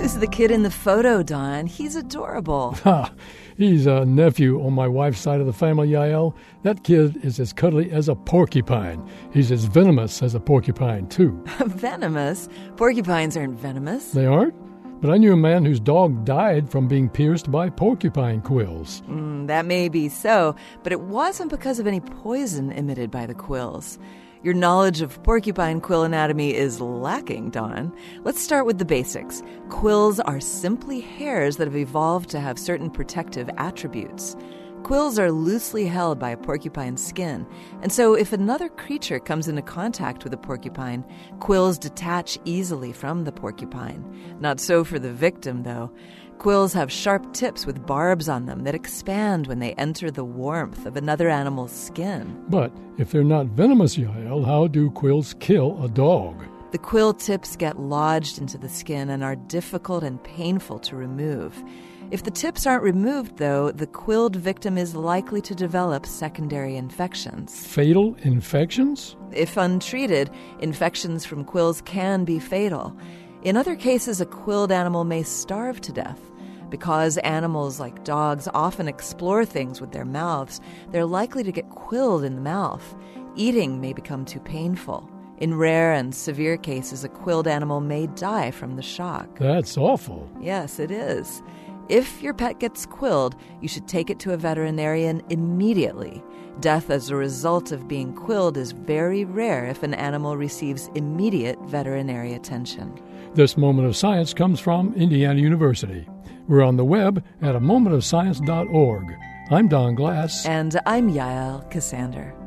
Who's the kid in the photo, Don? He's adorable. Ha! He's a nephew on my wife's side of the family, Yael. That kid is as cuddly as a porcupine. He's as venomous as a porcupine, too. venomous? Porcupines aren't venomous. They aren't? But I knew a man whose dog died from being pierced by porcupine quills. Mm, that may be so, but it wasn't because of any poison emitted by the quills. Your knowledge of porcupine quill anatomy is lacking, Don. Let's start with the basics. Quills are simply hairs that have evolved to have certain protective attributes. Quills are loosely held by a porcupine's skin, and so if another creature comes into contact with a porcupine, quills detach easily from the porcupine. Not so for the victim, though. Quills have sharp tips with barbs on them that expand when they enter the warmth of another animal's skin. But if they're not venomous, Yael, how do quills kill a dog? The quill tips get lodged into the skin and are difficult and painful to remove. If the tips aren't removed, though, the quilled victim is likely to develop secondary infections. Fatal infections? If untreated, infections from quills can be fatal. In other cases, a quilled animal may starve to death. Because animals like dogs often explore things with their mouths, they're likely to get quilled in the mouth. Eating may become too painful. In rare and severe cases, a quilled animal may die from the shock. That's awful. Yes, it is. If your pet gets quilled, you should take it to a veterinarian immediately. Death as a result of being quilled is very rare if an animal receives immediate veterinary attention. This moment of science comes from Indiana University. We're on the web at a momentofscience.org. I'm Don Glass. And I'm Yael Ksander.